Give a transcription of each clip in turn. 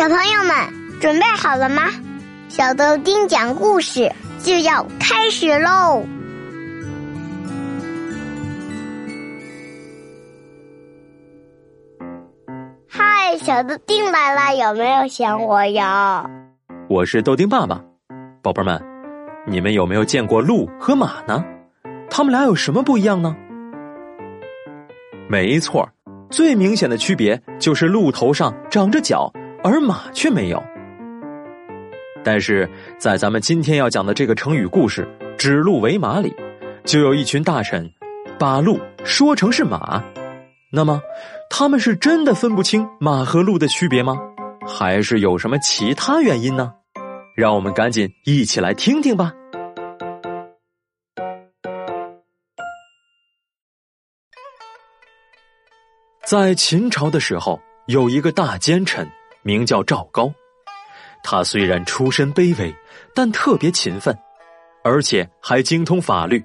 小朋友们准备好了吗？小豆丁讲故事就要开始喽！嗨，小豆丁来了，有没有想我呀？我是豆丁爸爸，宝贝们，你们有没有见过鹿和马呢？它们俩有什么不一样呢？没错，最明显的区别就是鹿头上长着角，而马却没有。但是在咱们今天要讲的这个成语故事“指鹿为马”里，就有一群大臣把鹿说成是马。那么，他们是真的分不清马和鹿的区别吗？还是有什么其他原因呢？让我们赶紧一起来听听吧。在秦朝的时候，有一个大奸臣，名叫赵高。他虽然出身卑微，但特别勤奋，而且还精通法律，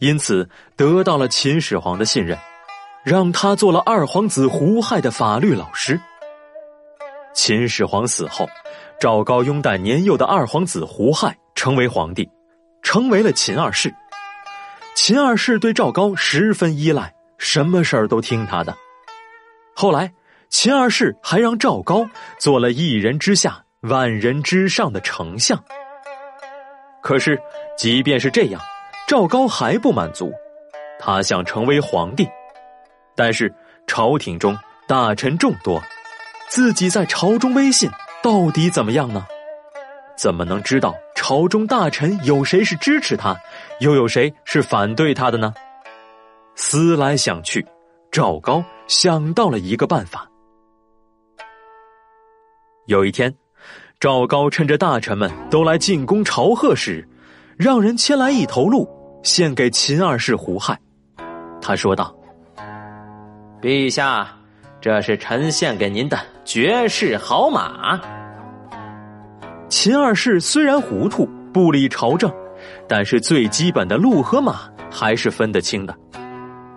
因此得到了秦始皇的信任，让他做了二皇子胡亥的法律老师。秦始皇死后，赵高拥戴年幼的二皇子胡亥成为皇帝，成为了秦二世。秦二世对赵高十分依赖，什么事儿都听他的。后来，秦二世还让赵高做了一人之下、万人之上的丞相。可是，即便是这样，赵高还不满足，他想成为皇帝。但是，朝廷中大臣众多，自己在朝中威信到底怎么样呢？怎么能知道朝中大臣有谁是支持他，又有谁是反对他的呢？思来想去。赵高想到了一个办法。有一天，赵高趁着大臣们都来进宫朝贺时，让人牵来一头鹿献给秦二世胡亥。他说道：“陛下，这是臣献给您的绝世好马。”秦二世虽然糊涂不理朝政，但是最基本的鹿和马还是分得清的。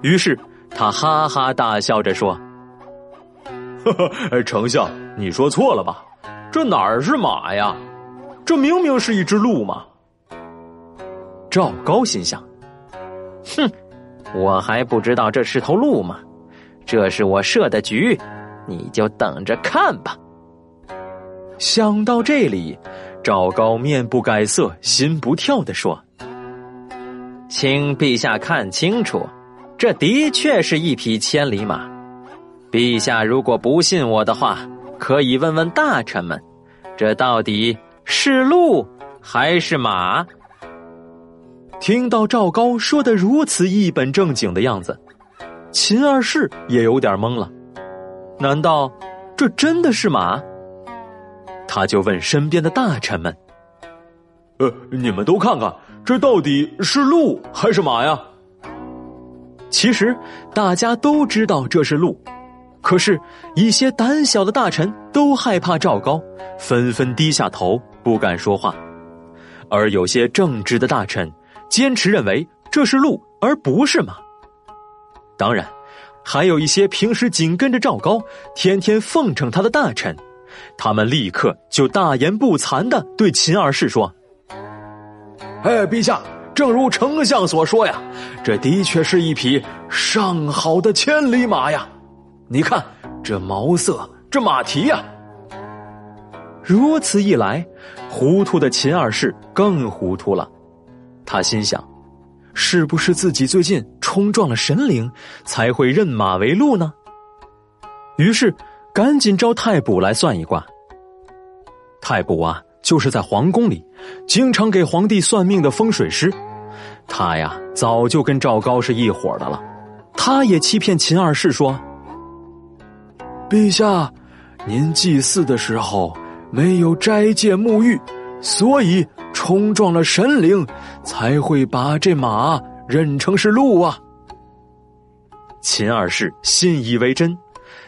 于是。他哈哈大笑着说：“，呵 丞相，你说错了吧？这哪儿是马呀？这明明是一只鹿嘛！”赵高心想：“哼，我还不知道这是头鹿吗？这是我设的局，你就等着看吧。”想到这里，赵高面不改色心不跳的说：“请陛下看清楚。”这的确是一匹千里马，陛下如果不信我的话，可以问问大臣们，这到底是鹿还是马？听到赵高说的如此一本正经的样子，秦二世也有点懵了。难道这真的是马？他就问身边的大臣们：“呃，你们都看看，这到底是鹿还是马呀？”其实大家都知道这是鹿，可是，一些胆小的大臣都害怕赵高，纷纷低下头，不敢说话；而有些正直的大臣坚持认为这是鹿，而不是马。当然，还有一些平时紧跟着赵高，天天奉承他的大臣，他们立刻就大言不惭的对秦二世说：“哎，陛下。”正如丞相所说呀，这的确是一匹上好的千里马呀！你看这毛色，这马蹄呀。如此一来，糊涂的秦二世更糊涂了。他心想：是不是自己最近冲撞了神灵，才会认马为鹿呢？于是赶紧招太卜来算一卦。太卜啊！就是在皇宫里，经常给皇帝算命的风水师，他呀早就跟赵高是一伙的了。他也欺骗秦二世说：“陛下，您祭祀的时候没有斋戒沐浴，所以冲撞了神灵，才会把这马认成是鹿啊。”秦二世信以为真，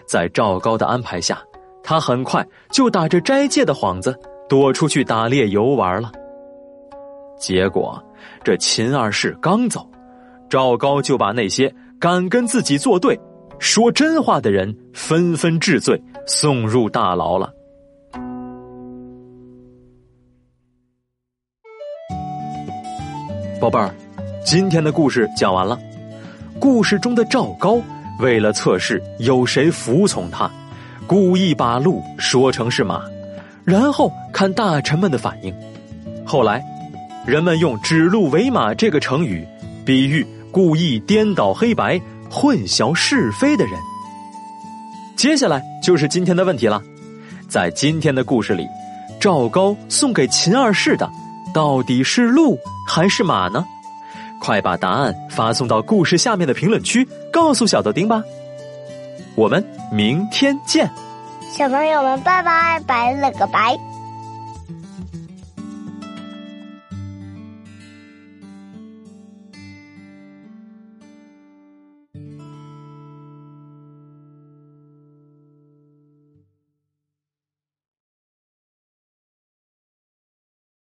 在赵高的安排下，他很快就打着斋戒的幌子。躲出去打猎游玩了。结果，这秦二世刚走，赵高就把那些敢跟自己作对、说真话的人纷纷治罪送入大牢了。宝贝儿今天的故事讲完了故事中的赵高为了测试有谁服从他故意把鹿说成是马然后看大臣们的反应。后来人们用指鹿为马这个成语比喻故意颠倒黑白混淆是非的人。接下来就是今天的问题了，在今天的故事里，赵高送给秦二世的。到底是鹿还是马呢？快把答案发送到故事下面的评论区，告诉小豆丁吧。我们明天见，小朋友们，拜拜，拜了个拜。